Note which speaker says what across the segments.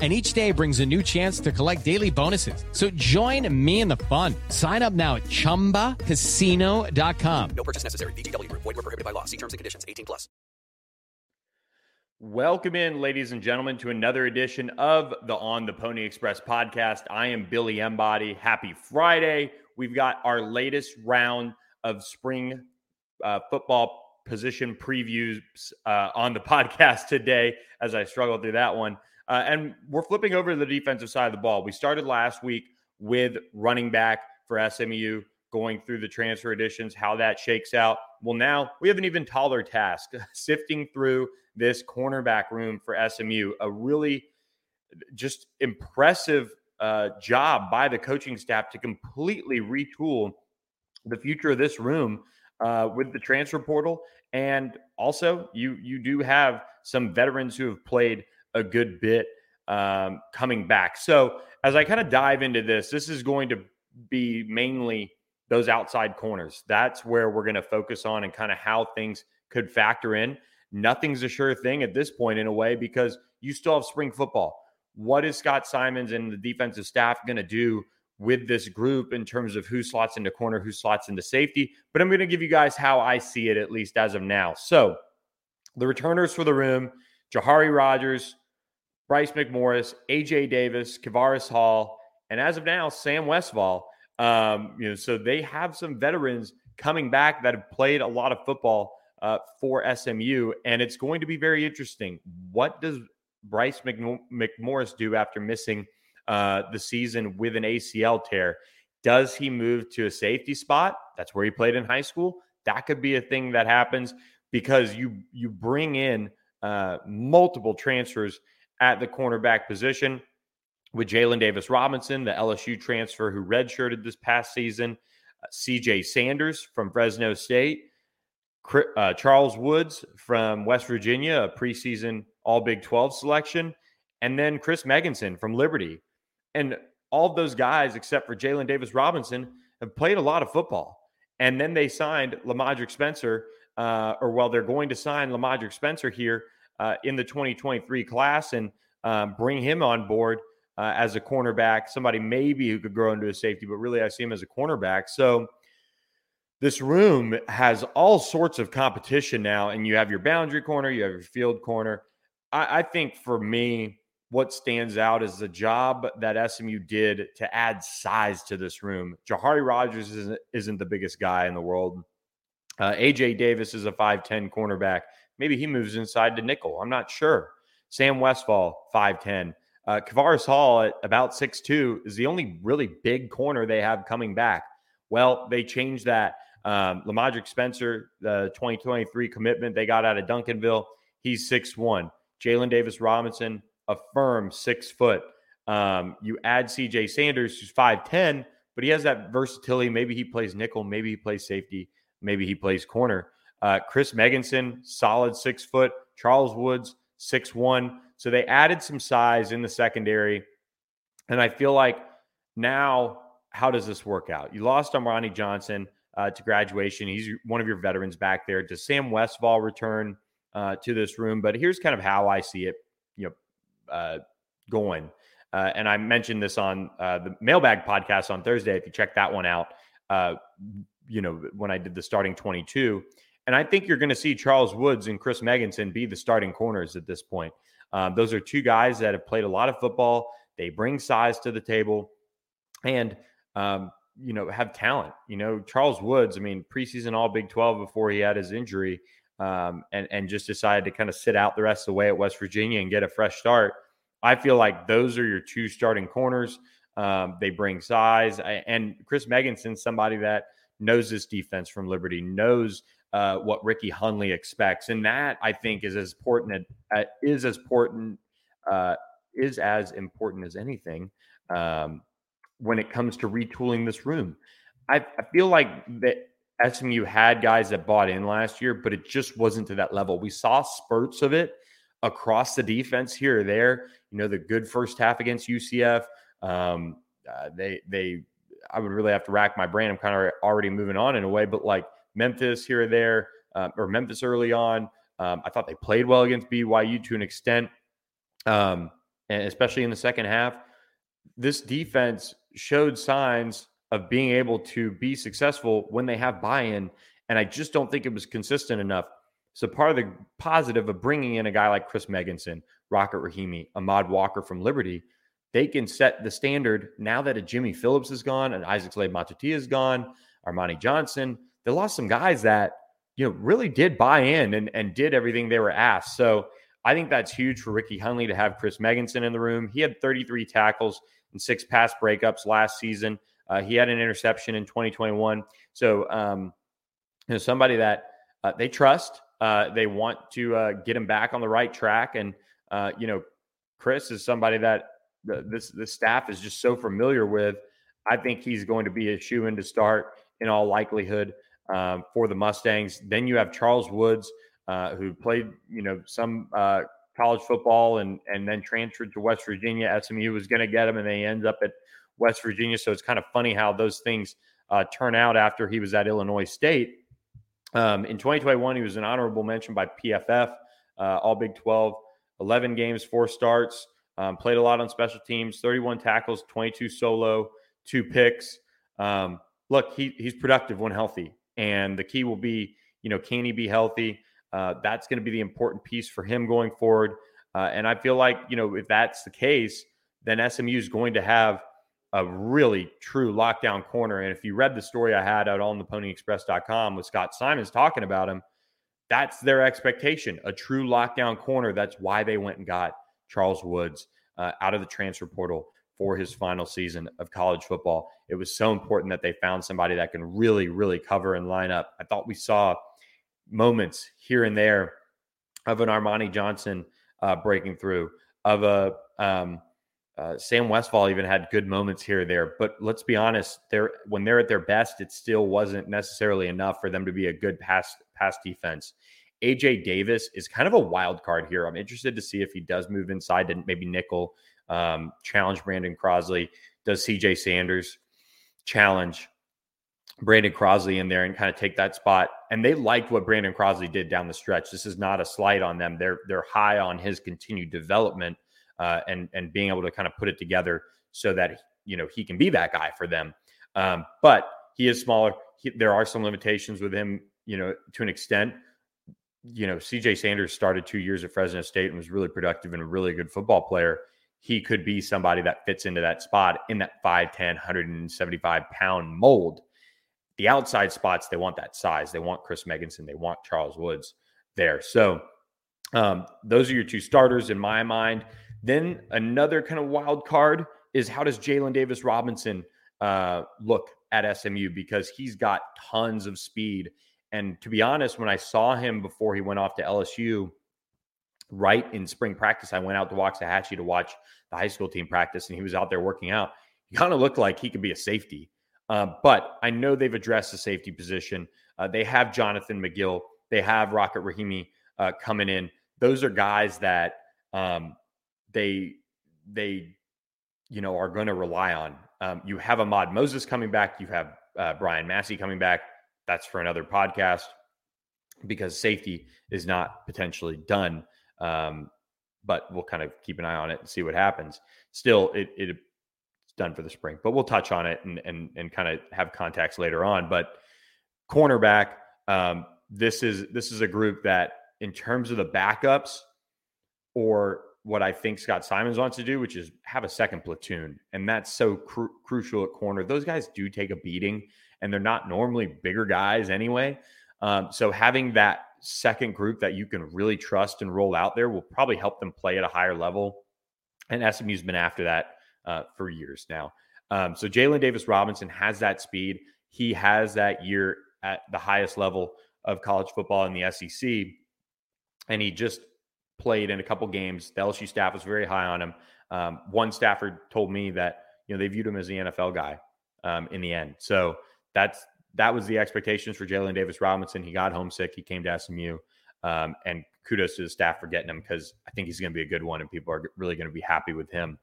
Speaker 1: and each day brings a new chance to collect daily bonuses. So join me in the fun. Sign up now at ChumbaCasino.com.
Speaker 2: No purchase necessary. VGW. Void were prohibited by law. See terms and conditions. 18 plus.
Speaker 3: Welcome in, ladies and gentlemen, to another edition of the On the Pony Express podcast. I am Billy Embody. Happy Friday. We've got our latest round of spring uh, football position previews uh, on the podcast today as I struggle through that one. Uh, and we're flipping over to the defensive side of the ball. We started last week with running back for SMU, going through the transfer additions, how that shakes out. Well, now we have an even taller task sifting through this cornerback room for SMU. A really just impressive uh, job by the coaching staff to completely retool the future of this room uh, with the transfer portal. And also, you you do have some veterans who have played a good bit um, coming back. So as I kind of dive into this, this is going to be mainly those outside corners. That's where we're going to focus on and kind of how things could factor in. Nothing's a sure thing at this point in a way because you still have spring football. What is Scott Symons and the defensive staff going to do with this group in terms of who slots into corner, who slots into safety? But I'm going to give you guys how I see it, at least as of now. So the returners for the room, Jahari Rogers, Bryce McMorris, AJ Davis, Kavaris Hall, and as of now, Sam Westfall. Um, you know, so they have some veterans coming back that have played a lot of football uh, for SMU, and it's going to be very interesting. What does Bryce McMorris do after missing uh, the season with an ACL tear? Does he move to a safety spot? That's where he played in high school. That could be a thing that happens because you you bring in uh, multiple transfers at the cornerback position with Jalen Davis Robinson, the LSU transfer who redshirted this past season, uh, CJ Sanders from Fresno State, uh, Charles Woods from West Virginia, a preseason All Big 12 selection, and then Chris Megginson from Liberty. And all those guys, except for Jalen Davis Robinson, have played a lot of football. And then they signed Lamadric Spencer, uh, or well, they're going to sign Lamadric Spencer here uh, in the 2023 class and um, bring him on board uh, as a cornerback, somebody maybe who could grow into a safety, but really I see him as a cornerback. So this room has all sorts of competition now, and you have your boundary corner, you have your field corner. I, I think for me, what stands out is the job that SMU did to add size to this room. Jahari Rogers isn't, isn't the biggest guy in the world. Uh, AJ Davis is a 5'10 cornerback. Maybe he moves inside to nickel. I'm not sure. Sam Westfall, 5'10. Uh, Kavaris Hall at about 6'2 is the only really big corner they have coming back. Well, they changed that. Um, Lamadric Spencer, the 2023 commitment they got out of Duncanville, he's 6'1. Jalen Davis Robinson, a firm six foot. Um, you add CJ Sanders, who's 5'10, but he has that versatility. Maybe he plays nickel, maybe he plays safety, maybe he plays corner. Uh, Chris Megginson, solid six foot. Charles Woods, six one. So they added some size in the secondary. And I feel like now, how does this work out? You lost Armani Johnson uh, to graduation. He's one of your veterans back there. Does Sam Westfall return uh, to this room? But here's kind of how I see it, you know, uh, going. Uh, and I mentioned this on uh, the Mailbag podcast on Thursday. If you check that one out, uh, you know, when I did the starting 22, and I think you're going to see Charles Woods and Chris Megginson be the starting corners at this point. Um, those are two guys that have played a lot of football. They bring size to the table and, um, you know, have talent. You know, Charles Woods, I mean, preseason All Big 12 before he had his injury um, and, and just decided to kind of sit out the rest of the way at West Virginia and get a fresh start. I feel like those are your two starting corners. Um, they bring size. And Chris Megginson, somebody that knows this defense from Liberty, knows uh, what Ricky Hunley expects, and that I think is as important uh, is as important uh, is as important as anything um, when it comes to retooling this room. I, I feel like that SMU had guys that bought in last year, but it just wasn't to that level. We saw spurts of it across the defense here or there. You know, the good first half against UCF. Um, uh, they they I would really have to rack my brain. I'm kind of already moving on in a way, but like Memphis here or there, uh, or Memphis early on. Um, I thought they played well against BYU to an extent, um, and especially in the second half. This defense showed signs of being able to be successful when they have buy-in, and I just don't think it was consistent enough. So part of the positive of bringing in a guy like Chris Megginson, Rocket Rahimi, Ahmad Walker from Liberty, they can set the standard now that a Jimmy Phillips is gone and Isaac Slade Matautia is gone, Armani Johnson. They lost some guys that you know really did buy in and, and did everything they were asked. So I think that's huge for Ricky Hunley to have Chris Megginson in the room. He had 33 tackles and six pass breakups last season. Uh, he had an interception in 2021. So um, you know somebody that uh, they trust. Uh, they want to uh, get him back on the right track, and uh, you know Chris is somebody that the, this the staff is just so familiar with. I think he's going to be a shoe in to start in all likelihood um, for the Mustangs. Then you have Charles Woods, uh, who played you know some uh, college football and and then transferred to West Virginia. SMU was going to get him, and they end up at West Virginia. So it's kind of funny how those things uh, turn out after he was at Illinois State. Um, in 2021, he was an honorable mention by PFF, uh, All Big 12, 11 games, four starts. Um, played a lot on special teams, 31 tackles, 22 solo, two picks. Um, look, he, he's productive when healthy. And the key will be, you know, can he be healthy? Uh, that's going to be the important piece for him going forward. Uh, and I feel like, you know, if that's the case, then SMU is going to have a really true lockdown corner. And if you read the story I had out on the ponyexpress.com with Scott Symons talking about him, that's their expectation a true lockdown corner. That's why they went and got Charles Woods uh, out of the transfer portal for his final season of college football. It was so important that they found somebody that can really, really cover and line up. I thought we saw moments here and there of an Armani Johnson uh, breaking through, of a um, uh, Sam Westfall even had good moments here or there. But let's be honest, they're when they're at their best, it still wasn't necessarily enough for them to be a good pass pass defense. AJ Davis is kind of a wild card here. I'm interested to see if he does move inside and maybe nickel, um, challenge Brandon Crosley. Does CJ Sanders challenge Brandon Crosley in there and kind of take that spot? And they liked what Brandon Crosley did down the stretch. This is not a slight on them. They're they're high on his continued development uh, and and being able to kind of put it together so that you know he can be that guy for them. Um, but he is smaller. He, there are some limitations with him, you know, to an extent you know, CJ Sanders started two years at Fresno State and was really productive and a really good football player. He could be somebody that fits into that spot in that 5'10, 175 pound mold. The outside spots, they want that size. They want Chris Megginson. They want Charles Woods there. So um, those are your two starters in my mind. Then another kind of wild card is how does Jalen Davis Robinson uh, look at SMU because he's got tons of speed and to be honest, when I saw him before he went off to LSU, right in spring practice, I went out to Waxahachie to watch the high school team practice, and he was out there working out. He kind of looked like he could be a safety. Uh, but I know they've addressed the safety position. Uh, they have Jonathan McGill. They have Rocket Rahimi uh, coming in. Those are guys that um, they they you know are going to rely on. Um, you have Ahmad Moses coming back. You have uh, Brian Massey coming back that's for another podcast because safety is not potentially done. Um, but we'll kind of keep an eye on it and see what happens. Still, it, it it's done for the spring, but we'll touch on it and and and kind of have contacts later on. But cornerback, um, this is this is a group that, in terms of the backups, or what I think Scott Symons wants to do, which is have a second platoon, and that's so cru- crucial at corner. Those guys do take a beating and they're not normally bigger guys anyway. Um, so having that second group that you can really trust and roll out there will probably help them play at a higher level. And SMU's been after that uh, for years now. Um, so Jalen Davis Robinson has that speed. He has that year at the highest level of college football in the SEC. And he just played in a couple games. The LSU staff was very high on him. Um, one staffer told me that you know they viewed him as the NFL guy um, in the end. So that's that was the expectations for Jalen Davis Robinson. He got homesick. He came to SMU. Um, and kudos to the staff for getting him because I think he's going to be a good one and people are really going to be happy with him.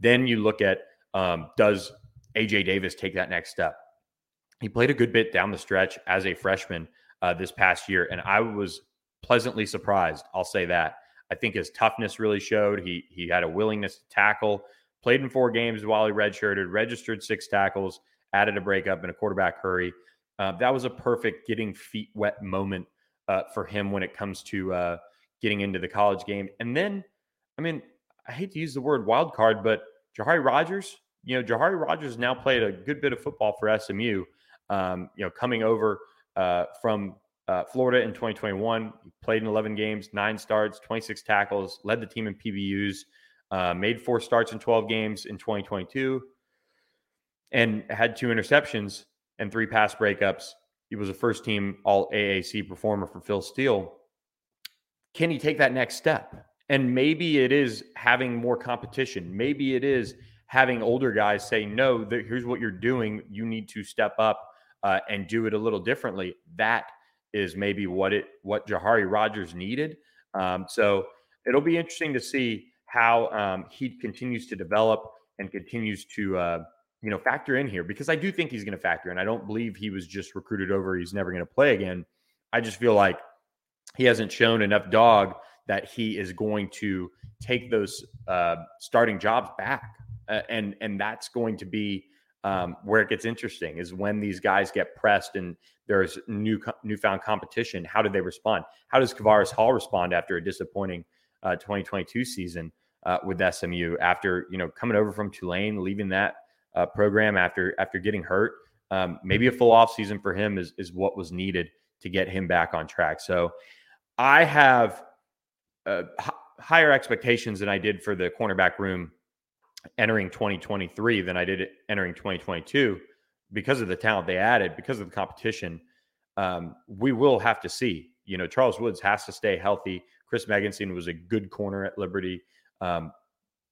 Speaker 3: Then you look at um, does AJ Davis take that next step? He played a good bit down the stretch as a freshman uh, this past year, and I was pleasantly surprised. I'll say that. I think his toughness really showed. He he had a willingness to tackle. Played in four games while he redshirted, registered six tackles, added a breakup and a quarterback hurry. Uh, that was a perfect getting feet wet moment uh, for him when it comes to uh, getting into the college game. And then, I mean, I hate to use the word wild card, but Jahari Rogers, you know, Jahari Rogers now played a good bit of football for SMU. Um, you know, coming over uh, from uh, Florida in 2021, played in 11 games, nine starts, 26 tackles, led the team in PBUs, uh, made four starts in 12 games in 2022, and had two interceptions and three pass breakups. He was a first team all AAC performer for Phil Steele. Can he take that next step? And maybe it is having more competition. Maybe it is having older guys say, no, here's what you're doing. You need to step up uh, and do it a little differently. That is maybe what it what Jahari Rogers needed. Um, so it'll be interesting to see how um, he continues to develop and continues to uh, you know factor in here because I do think he's going to factor in. I don't believe he was just recruited over. He's never going to play again. I just feel like he hasn't shown enough dog that he is going to take those uh, starting jobs back, uh, and and that's going to be um, where it gets interesting is when these guys get pressed and there's new newfound competition. How do they respond? How does Kavaris Hall respond after a disappointing uh, 2022 season uh, with SMU? After you know coming over from Tulane, leaving that uh, program after after getting hurt, um, maybe a full off season for him is is what was needed to get him back on track. So I have uh, h- higher expectations than I did for the cornerback room entering 2023 than I did entering 2022 because of the talent they added, because of the competition. Um, we will have to see. You know, Charles Woods has to stay healthy. Chris Megginson was a good corner at Liberty. Um,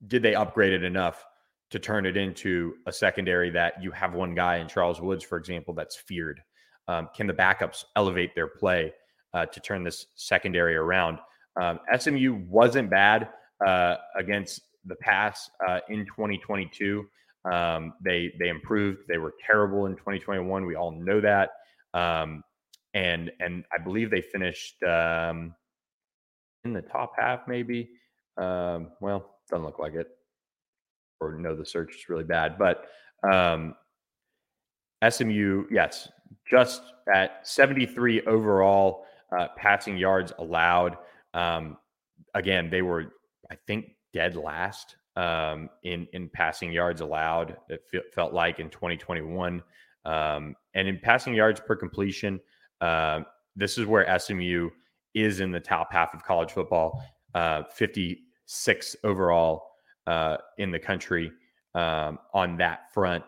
Speaker 3: did they upgrade it enough to turn it into a secondary that you have one guy in Charles Woods, for example, that's feared? Um, can the backups elevate their play uh, to turn this secondary around? Um, SMU wasn't bad uh, against the pass uh, in 2022. Um, they they improved. They were terrible in 2021. We all know that. Um, and and I believe they finished um, in the top half, maybe. Um, well, doesn't look like it. Or no, the search is really bad. But um, SMU, yes, just at 73 overall uh, passing yards allowed. Um, again, they were, I think, dead last um, in in passing yards allowed. It felt like in 2021, um, and in passing yards per completion, uh, this is where SMU is in the top half of college football, uh, 56 overall uh, in the country um, on that front.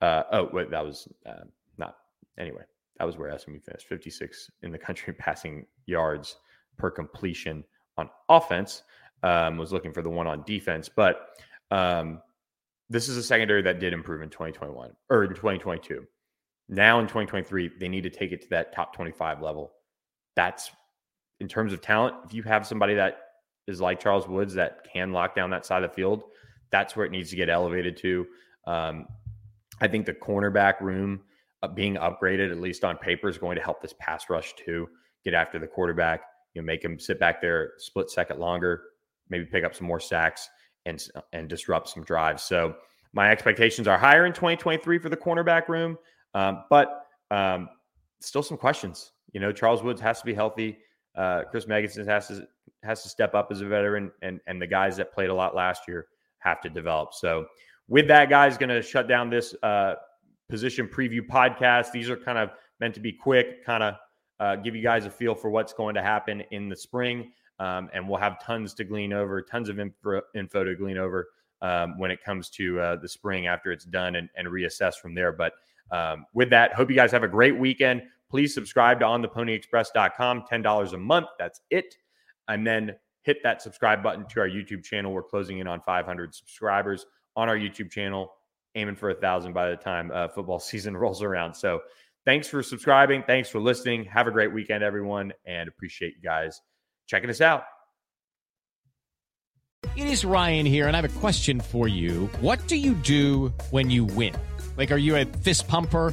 Speaker 3: Uh, oh, wait, that was uh, not anyway. That was where SMU finished, 56 in the country passing yards per completion on offense um, was looking for the one on defense. But um, this is a secondary that did improve in 2021 or in 2022. Now in 2023, they need to take it to that top 25 level. That's in terms of talent. If you have somebody that is like Charles Woods that can lock down that side of the field, that's where it needs to get elevated to. Um, I think the cornerback room uh, being upgraded, at least on paper, is going to help this pass rush too. Get after the quarterback, you know, make him sit back there split second longer, maybe pick up some more sacks and and disrupt some drives. So my expectations are higher in 2023 for the cornerback room, um, but um, still some questions. You know, Charles Woods has to be healthy. Uh, Chris Megginson has to has to step up as a veteran, and and the guys that played a lot last year have to develop. So with that, guys, going to shut down this uh, position preview podcast. These are kind of meant to be quick, kind of uh, give you guys a feel for what's going to happen in the spring. Um, and we'll have tons to glean over, tons of info, info to glean over um, when it comes to uh, the spring after it's done and, and reassess from there. But um, with that, hope you guys have a great weekend. Please subscribe to ontheponyexpress.com, $10 a month. That's it. And then hit that subscribe button to our YouTube channel. We're closing in on 500 subscribers on our YouTube channel, aiming for a thousand by the time uh, football season rolls around. So Thanks for subscribing. Thanks for listening. Have a great weekend, everyone, and appreciate you guys checking us out.
Speaker 1: It is Ryan here, and I have a question for you. What do you do when you win? Like, are you a fist pumper?